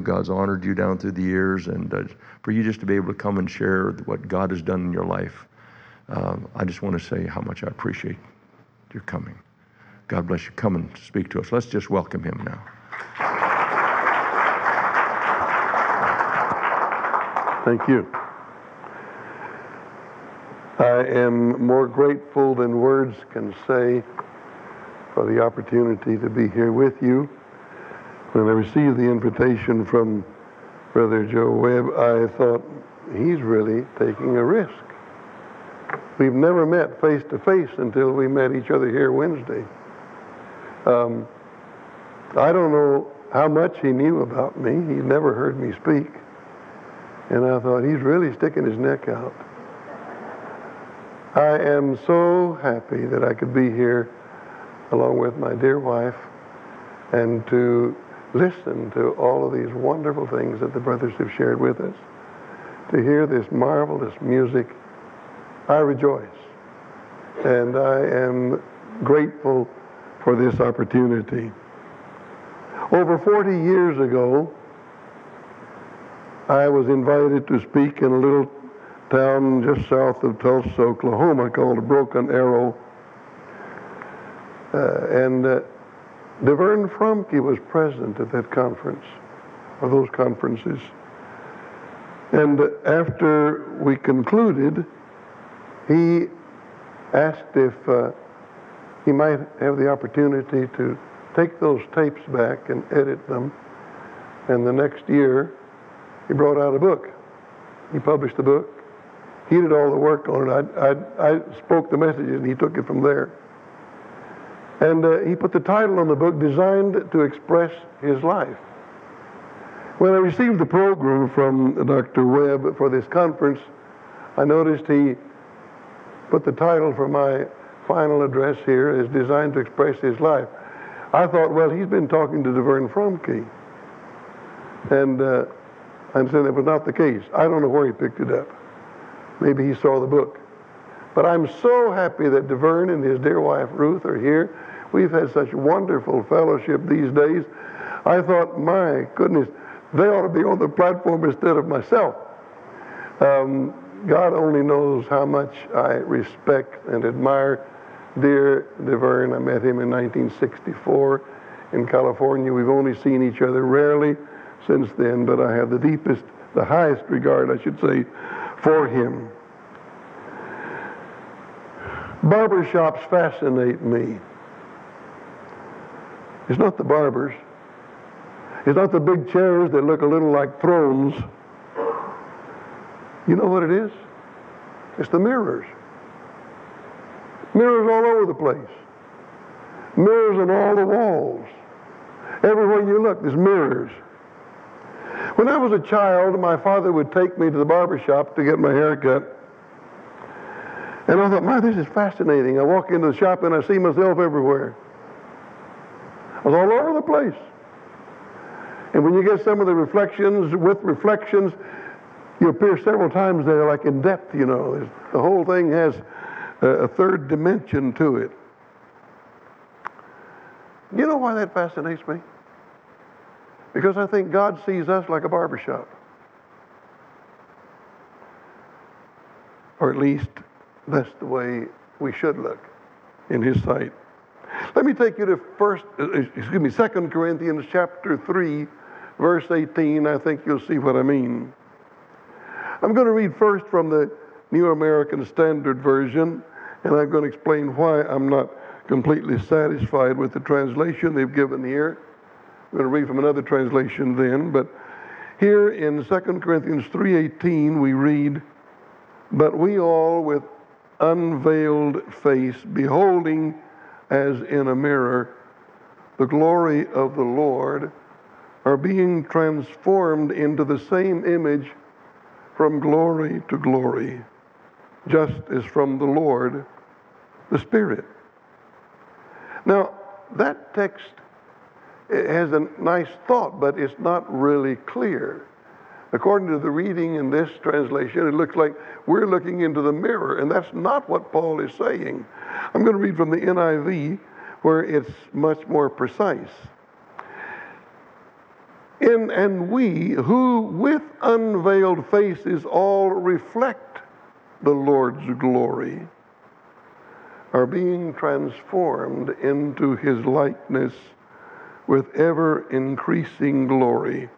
God's honored you down through the years, and uh, for you just to be able to come and share what God has done in your life, um, I just want to say how much I appreciate your coming. God bless you. Come and speak to us. Let's just welcome him now. Thank you. I am more grateful than words can say for the opportunity to be here with you. When I received the invitation from Brother Joe Webb, I thought, he's really taking a risk. We've never met face to face until we met each other here Wednesday. Um, I don't know how much he knew about me. He never heard me speak. And I thought, he's really sticking his neck out. I am so happy that I could be here along with my dear wife and to listen to all of these wonderful things that the brothers have shared with us, to hear this marvelous music. I rejoice. And I am grateful for this opportunity. Over 40 years ago, I was invited to speak in a little town just south of Tulsa, Oklahoma, called Broken Arrow. Uh, and uh, DeVern Fromke was present at that conference, or those conferences. And after we concluded, he asked if uh, he might have the opportunity to take those tapes back and edit them. And the next year, he brought out a book. He published the book. He did all the work on it. I, I, I spoke the messages, and he took it from there. And uh, he put the title on the book, Designed to Express His Life. When I received the program from Dr. Webb for this conference, I noticed he put the title for my final address here is designed to express his life. I thought, well, he's been talking to DeVern Fromke. And uh, I said that was not the case. I don't know where he picked it up. Maybe he saw the book. But I'm so happy that DeVern and his dear wife Ruth are here. We've had such wonderful fellowship these days. I thought, my goodness, they ought to be on the platform instead of myself. Um, God only knows how much I respect and admire dear DeVern. I met him in 1964 in California. We've only seen each other rarely since then, but I have the deepest, the highest regard, I should say, for him. Barbershops fascinate me. It's not the barbers. It's not the big chairs that look a little like thrones. You know what it is? It's the mirrors. Mirrors all over the place. Mirrors on all the walls. Everywhere you look, there's mirrors. When I was a child, my father would take me to the barber shop to get my hair cut. And I thought, my, this is fascinating. I walk into the shop and I see myself everywhere. Was all over the place. And when you get some of the reflections with reflections, you appear several times there like in depth, you know. The whole thing has a third dimension to it. You know why that fascinates me? Because I think God sees us like a barbershop. Or at least that's the way we should look in his sight. Let me take you to first uh, excuse me, Second Corinthians chapter 3, verse 18. I think you'll see what I mean. I'm going to read first from the New American Standard Version, and I'm going to explain why I'm not completely satisfied with the translation they've given here. I'm going to read from another translation then, but here in 2 Corinthians 3:18 we read, "But we all with unveiled face beholding as in a mirror the glory of the Lord are being transformed into the same image from glory to glory, just as from the Lord the Spirit." Now, that text has a nice thought, but it's not really clear. According to the reading in this translation, it looks like we're looking into the mirror, and that's not what Paul is saying. I'm going to read from the NIV, where it's much more precise. In and we who with unveiled faces all reflect the Lord's glory are being transformed into his likeness with ever increasing glory,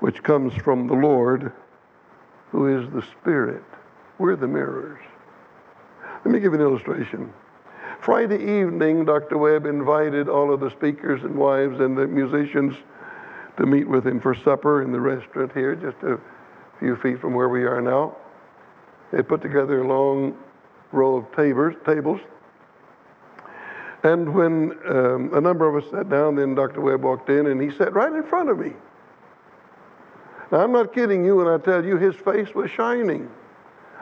which comes from the Lord, who is the Spirit. We're the mirrors. Let me give an illustration. Friday evening, Dr. Webb invited all of the speakers and wives and the musicians to meet with him for supper in the restaurant here, just a few feet from where we are now. They put together a long row of tables. tables. And when um, a number of us sat down, then Dr. Webb walked in and he sat right in front of me. Now, I'm not kidding you when I tell you his face was shining.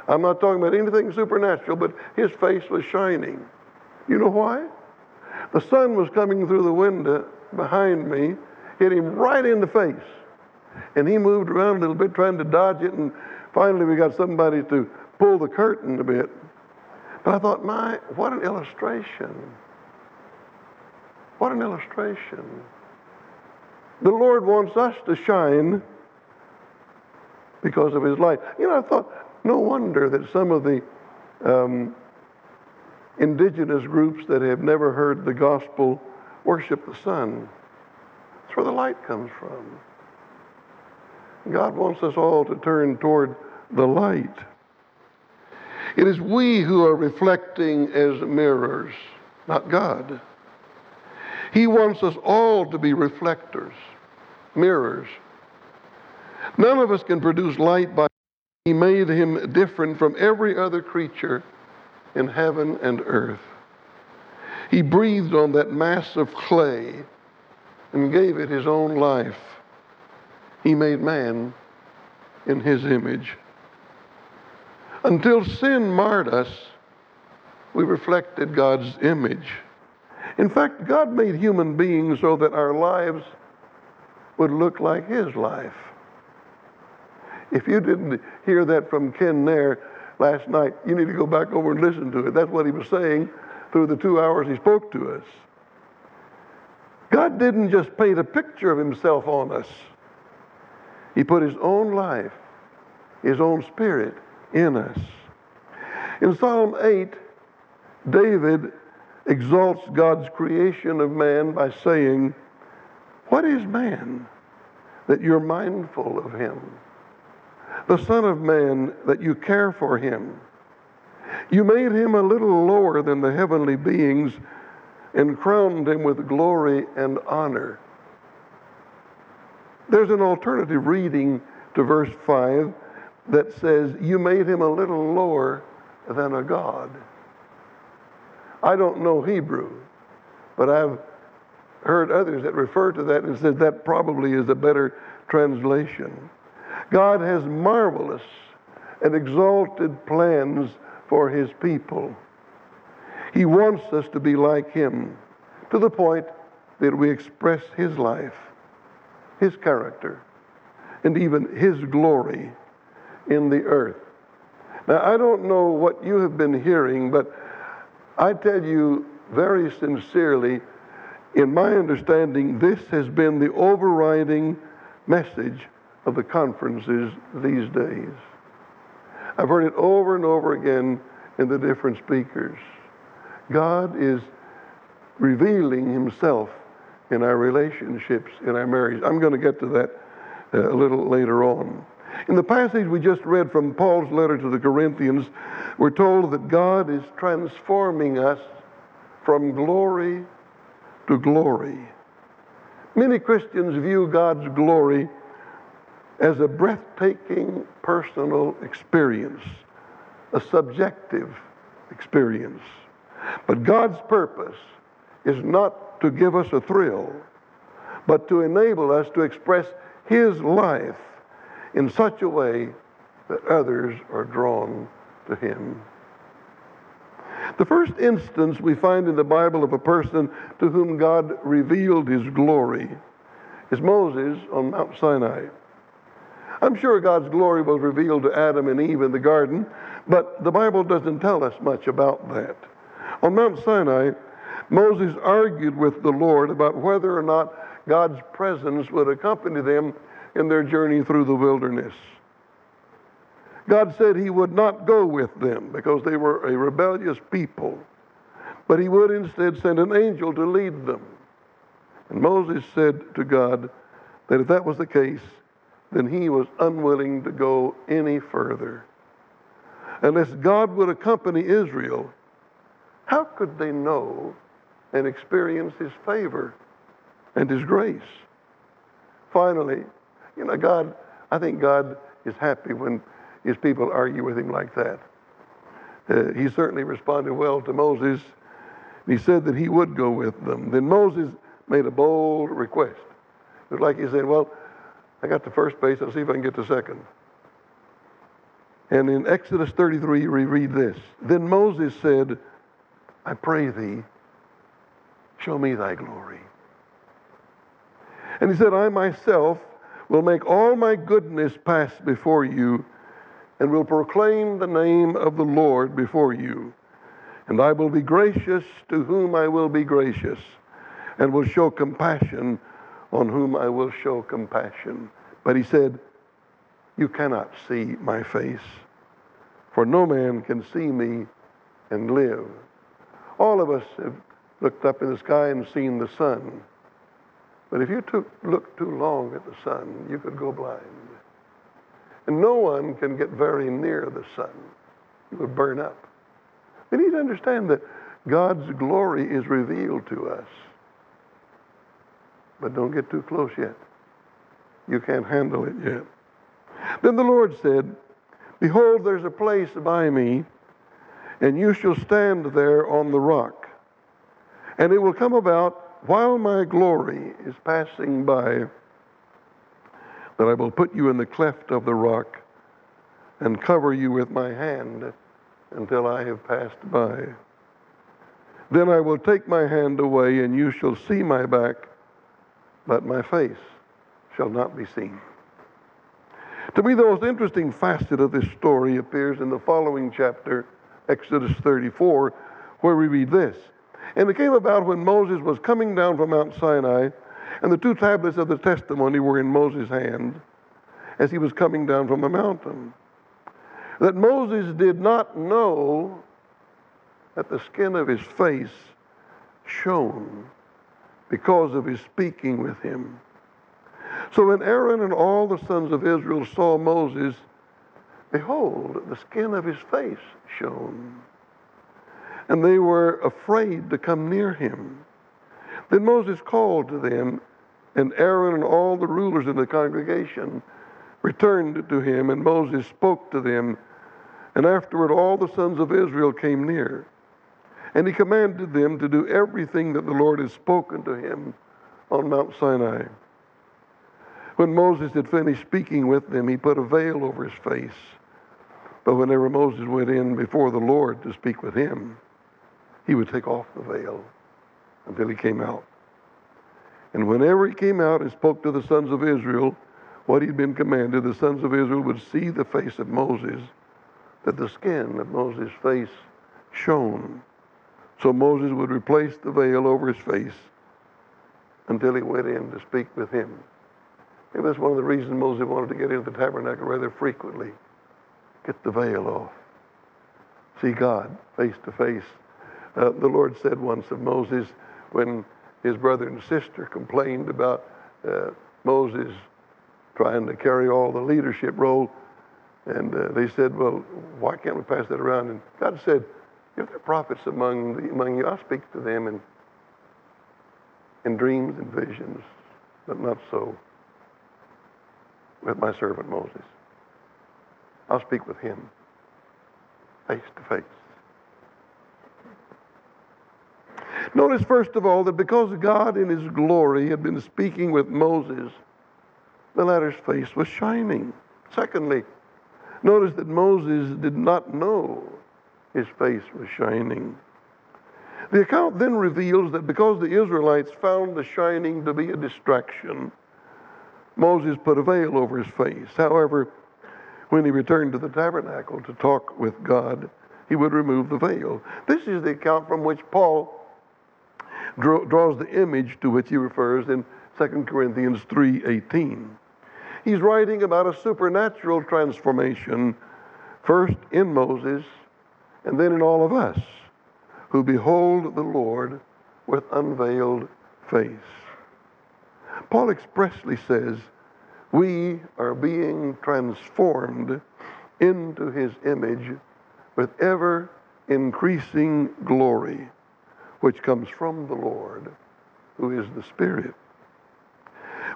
I'm not talking about anything supernatural, but his face was shining. You know why? The sun was coming through the window behind me, hit him right in the face. And he moved around a little bit trying to dodge it, and finally we got somebody to pull the curtain a bit. But I thought, my, what an illustration. What an illustration. The Lord wants us to shine because of his light. You know, I thought, no wonder that some of the um, indigenous groups that have never heard the gospel worship the sun. That's where the light comes from. God wants us all to turn toward the light. It is we who are reflecting as mirrors, not God. He wants us all to be reflectors, mirrors. None of us can produce light by he made him different from every other creature in heaven and earth. He breathed on that mass of clay and gave it his own life. He made man in his image. Until sin marred us, we reflected God's image. In fact, God made human beings so that our lives would look like his life. If you didn't hear that from Ken Nair last night, you need to go back over and listen to it. That's what he was saying through the two hours he spoke to us. God didn't just paint a picture of himself on us, he put his own life, his own spirit in us. In Psalm 8, David exalts God's creation of man by saying, What is man that you're mindful of him? The Son of Man, that you care for him. You made him a little lower than the heavenly beings and crowned him with glory and honor. There's an alternative reading to verse 5 that says, You made him a little lower than a God. I don't know Hebrew, but I've heard others that refer to that and said that probably is a better translation. God has marvelous and exalted plans for his people. He wants us to be like him to the point that we express his life, his character, and even his glory in the earth. Now, I don't know what you have been hearing, but I tell you very sincerely, in my understanding, this has been the overriding message of the conferences these days. I've heard it over and over again in the different speakers. God is revealing himself in our relationships, in our marriage. I'm going to get to that uh, a little later on. In the passage we just read from Paul's letter to the Corinthians, we're told that God is transforming us from glory to glory. Many Christians view God's glory as a breathtaking personal experience, a subjective experience. But God's purpose is not to give us a thrill, but to enable us to express His life in such a way that others are drawn to Him. The first instance we find in the Bible of a person to whom God revealed His glory is Moses on Mount Sinai. I'm sure God's glory was revealed to Adam and Eve in the garden, but the Bible doesn't tell us much about that. On Mount Sinai, Moses argued with the Lord about whether or not God's presence would accompany them in their journey through the wilderness. God said he would not go with them because they were a rebellious people, but he would instead send an angel to lead them. And Moses said to God that if that was the case, then he was unwilling to go any further. Unless God would accompany Israel, how could they know and experience his favor and his grace? Finally, you know, God, I think God is happy when his people argue with him like that. Uh, he certainly responded well to Moses. He said that he would go with them. Then Moses made a bold request. It was like he said, Well, I got the first base, I'll see if I can get the second. And in Exodus 33, we read this Then Moses said, I pray thee, show me thy glory. And he said, I myself will make all my goodness pass before you and will proclaim the name of the Lord before you. And I will be gracious to whom I will be gracious, and will show compassion on whom I will show compassion. But he said, You cannot see my face, for no man can see me and live. All of us have looked up in the sky and seen the sun. But if you took, looked too long at the sun, you could go blind. And no one can get very near the sun. You would burn up. We need to understand that God's glory is revealed to us. But don't get too close yet. You can't handle it yet. Then the Lord said, Behold, there's a place by me, and you shall stand there on the rock. And it will come about while my glory is passing by that I will put you in the cleft of the rock and cover you with my hand until I have passed by. Then I will take my hand away, and you shall see my back, but my face shall not be seen. To me, the most interesting facet of this story appears in the following chapter, Exodus 34, where we read this. And it came about when Moses was coming down from Mount Sinai and the two tablets of the testimony were in Moses' hand as he was coming down from the mountain. That Moses did not know that the skin of his face shone because of his speaking with him. So when Aaron and all the sons of Israel saw Moses, behold, the skin of his face shone. And they were afraid to come near him. Then Moses called to them, and Aaron and all the rulers of the congregation returned to him, and Moses spoke to them. And afterward, all the sons of Israel came near. And he commanded them to do everything that the Lord had spoken to him on Mount Sinai. When Moses had finished speaking with them, he put a veil over his face. But whenever Moses went in before the Lord to speak with him, he would take off the veil until he came out. And whenever he came out and spoke to the sons of Israel what he'd been commanded, the sons of Israel would see the face of Moses, that the skin of Moses' face shone. So Moses would replace the veil over his face until he went in to speak with him. Maybe that's one of the reasons Moses wanted to get into the tabernacle rather frequently. Get the veil off. See God face to face. Uh, the Lord said once of Moses, when his brother and sister complained about uh, Moses trying to carry all the leadership role. And uh, they said, Well, why can't we pass that around? And God said, If there are prophets among, the, among you, I'll speak to them in, in dreams and visions, but not so with my servant Moses. I'll speak with him face to face. Notice, first of all, that because God in his glory had been speaking with Moses, the latter's face was shining. Secondly, notice that Moses did not know his face was shining. The account then reveals that because the Israelites found the shining to be a distraction, Moses put a veil over his face. However, when he returned to the tabernacle to talk with God, he would remove the veil. This is the account from which Paul draws the image to which he refers in 2 Corinthians 3:18. He's writing about a supernatural transformation first in Moses and then in all of us who behold the Lord with unveiled face. Paul expressly says, We are being transformed into his image with ever increasing glory, which comes from the Lord, who is the Spirit.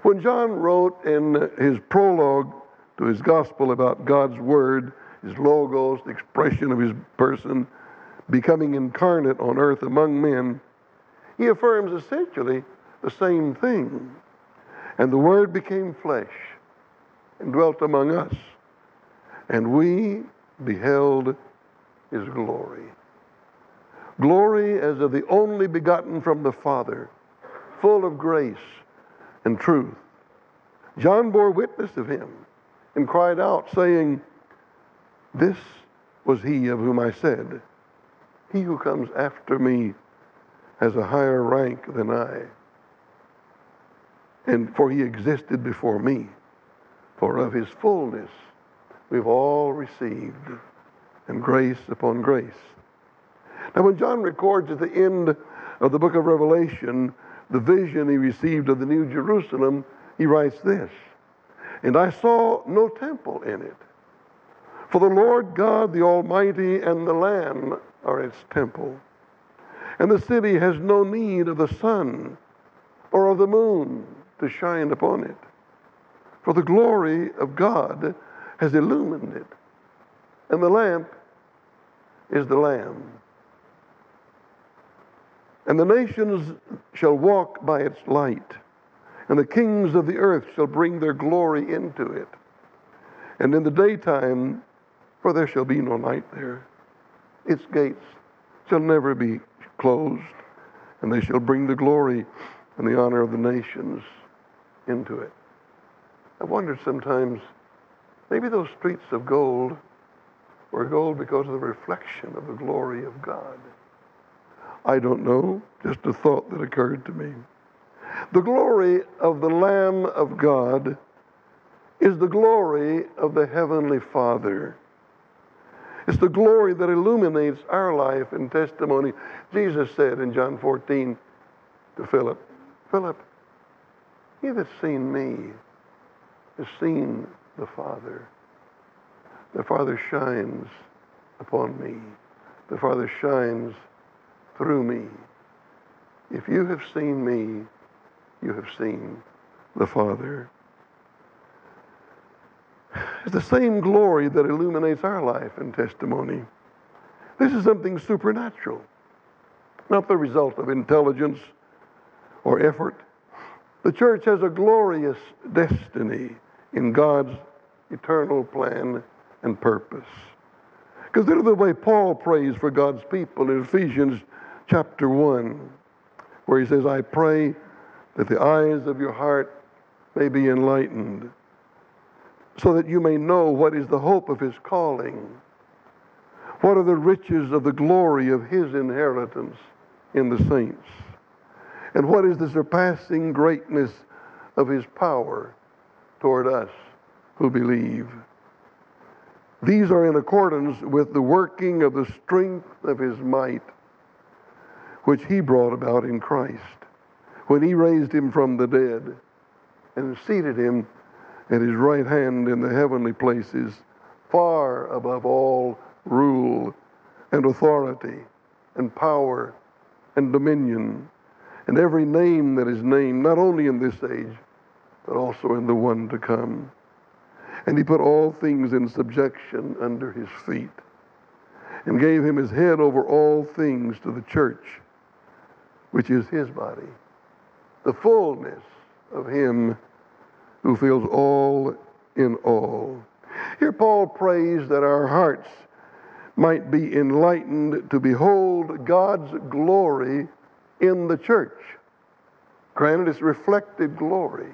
When John wrote in his prologue to his gospel about God's Word, his logos, the expression of his person, becoming incarnate on earth among men, he affirms essentially the same thing. And the Word became flesh and dwelt among us, and we beheld his glory. Glory as of the only begotten from the Father, full of grace and truth. John bore witness of him and cried out, saying, This was he of whom I said, He who comes after me has a higher rank than I. And for he existed before me, for of his fullness we've all received, and grace upon grace. Now, when John records at the end of the book of Revelation the vision he received of the New Jerusalem, he writes this And I saw no temple in it, for the Lord God, the Almighty, and the Lamb are its temple. And the city has no need of the sun or of the moon to shine upon it, for the glory of God has illumined it, and the lamp is the Lamb. And the nations shall walk by its light, and the kings of the earth shall bring their glory into it. And in the daytime, for there shall be no night there, its gates shall never be closed, and they shall bring the glory and the honor of the nations into it. I wonder sometimes, maybe those streets of gold were gold because of the reflection of the glory of God. I don't know, just a thought that occurred to me. The glory of the Lamb of God is the glory of the Heavenly Father. It's the glory that illuminates our life and testimony. Jesus said in John 14 to Philip, Philip, he that's seen me has seen the Father. The Father shines upon me. The Father shines through me. If you have seen me, you have seen the Father. It's the same glory that illuminates our life and testimony. This is something supernatural, not the result of intelligence or effort. The church has a glorious destiny in God's eternal plan and purpose. Consider the way Paul prays for God's people in Ephesians chapter 1, where he says, I pray that the eyes of your heart may be enlightened, so that you may know what is the hope of his calling, what are the riches of the glory of his inheritance in the saints, and what is the surpassing greatness of his power toward us who believe. These are in accordance with the working of the strength of his might which he brought about in Christ when he raised him from the dead and seated him at his right hand in the heavenly places, far above all rule and authority and power and dominion and every name that is named, not only in this age, but also in the one to come. And he put all things in subjection under his feet and gave him his head over all things to the church which is his body, the fullness of him who fills all in all. Here, Paul prays that our hearts might be enlightened to behold God's glory in the church. Granted, it's reflected glory,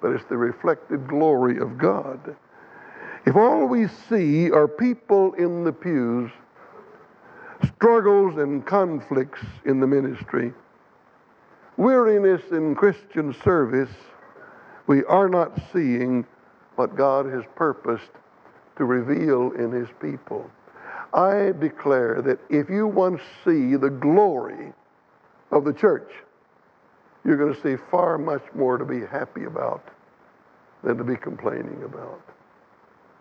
but it's the reflected glory of God. If all we see are people in the pews, struggles and conflicts in the ministry, weariness in Christian service, we are not seeing what God has purposed to reveal in his people. I declare that if you once see the glory of the church, you're going to see far much more to be happy about than to be complaining about.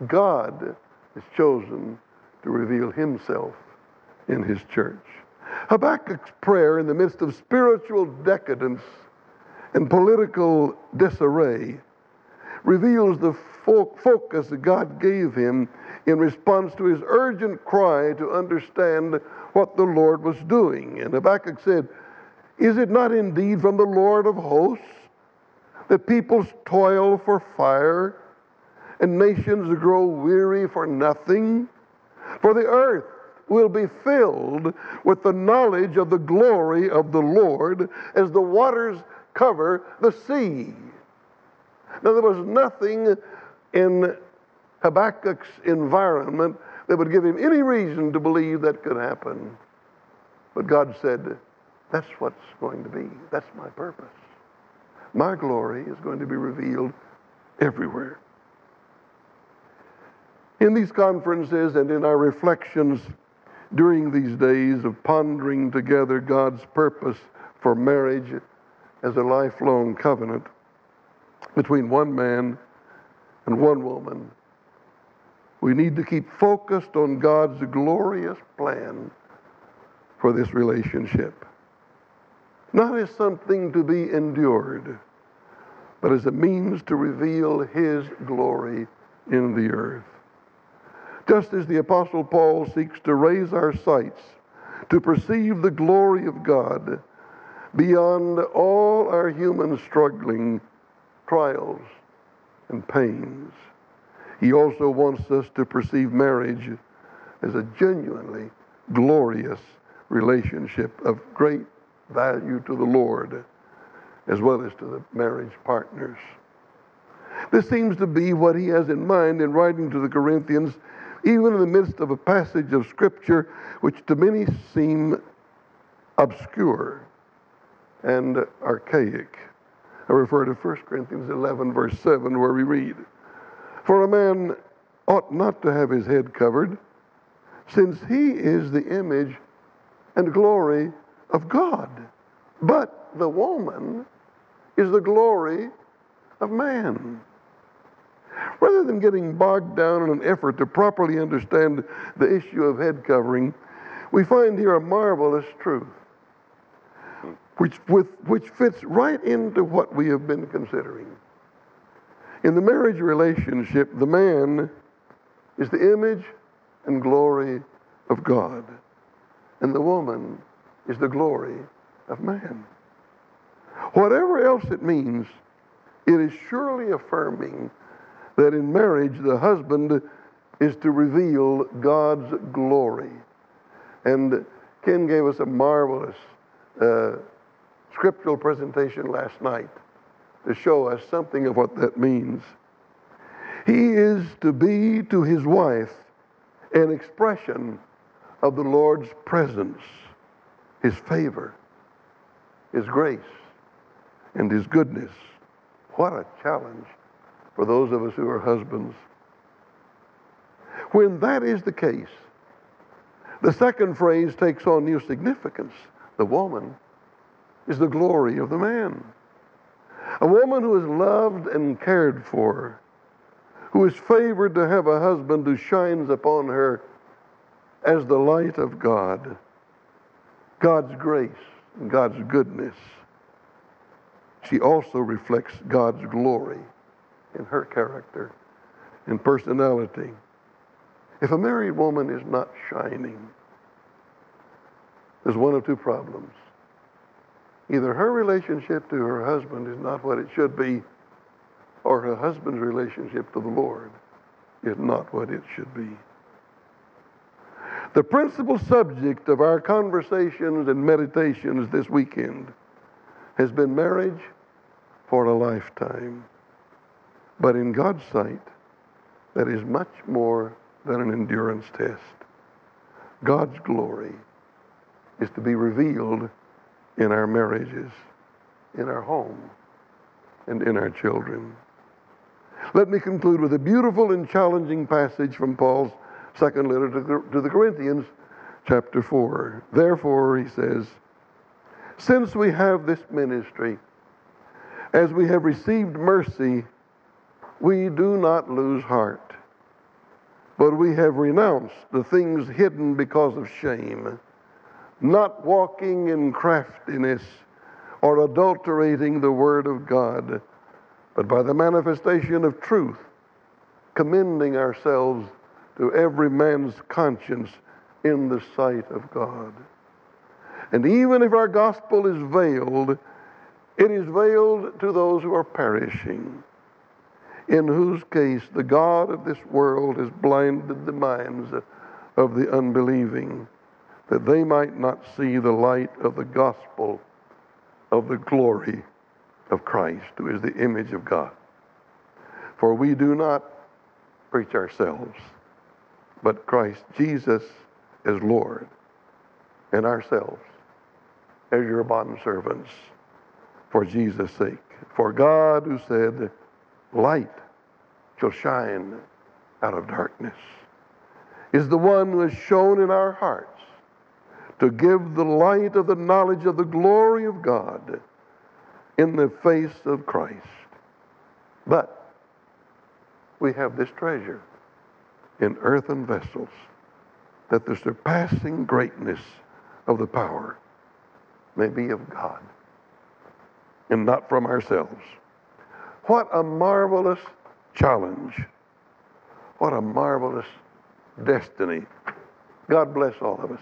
God has chosen to reveal himself in his church. Habakkuk's prayer in the midst of spiritual decadence and political disarray reveals the fo- focus that God gave him in response to his urgent cry to understand what the Lord was doing. And Habakkuk said, Is it not indeed from the Lord of hosts that peoples toil for fire and nations grow weary for nothing? For the earth will be filled with the knowledge of the glory of the Lord as the waters cover the sea. Now, there was nothing in Habakkuk's environment that would give him any reason to believe that could happen. But God said, That's what's going to be. That's my purpose. My glory is going to be revealed everywhere. In these conferences and in our reflections during these days of pondering together God's purpose for marriage as a lifelong covenant between one man and one woman, we need to keep focused on God's glorious plan for this relationship. Not as something to be endured, but as a means to reveal His glory in the earth. Just as the Apostle Paul seeks to raise our sights to perceive the glory of God beyond all our human struggling, trials, and pains. He also wants us to perceive marriage as a genuinely glorious relationship of great value to the Lord as well as to the marriage partners. This seems to be what he has in mind in writing to the Corinthians, even in the midst of a passage of Scripture which to many seem obscure and archaic. I refer to 1 Corinthians 11, verse 7, where we read, For a man ought not to have his head covered, since he is the image and glory of God. But the woman is the glory of man. Rather than getting bogged down in an effort to properly understand the issue of head covering, we find here a marvelous truth which, with, which fits right into what we have been considering. In the marriage relationship, the man is the image and glory of God, and the woman is the glory of man. Whatever else it means, it is surely affirming that in marriage the husband is to reveal God's glory. And Ken gave us a marvelous uh, scriptural presentation last night to show us something of what that means. He is to be to his wife an expression of the Lord's presence, his favor, his grace, and his goodness. What a challenge for those of us who are husbands. When that is the case, the second phrase takes on new significance. The woman is the glory of the man. A woman who is loved and cared for, who is favored to have a husband who shines upon her as the light of God, God's grace, God's goodness. She also reflects God's glory in her character and personality. If a married woman is not shining, there's one of two problems. Either her relationship to her husband is not what it should be, or her husband's relationship to the Lord is not what it should be. The principal subject of our conversations and meditations this weekend has been marriage for a lifetime. But in God's sight, that is much more than an endurance test. God's glory is to be revealed in our marriages. in our home and in our children. Let me conclude with a beautiful and challenging passage from Paul's second letter to the, Corinthians, chapter 4. Therefore, he says, since we have this ministry, as we have received mercy, we do not lose heart, but we have renounced the things hidden because of shame, not walking in craftiness or adulterating the word of God, but by the manifestation of truth, commending ourselves to every man's conscience in the sight of God. And even if our gospel is veiled, it is veiled to those who are perishing, in whose case the God of this world has blinded the minds of the unbelieving, that they might not see the light of the gospel of the glory of Christ, who is the image of God. For we do not preach ourselves, but Christ Jesus is Lord, and ourselves as your bond servants for Jesus' sake. For God, who said, Light shall shine out of darkness, is the one who has shone in our hearts to give the light of the knowledge of the glory of God in the face of Christ. But we have this treasure in earthen vessels, that the surpassing greatness of the power may be of God and not from ourselves. What a marvelous challenge. What a marvelous destiny. God bless all of us.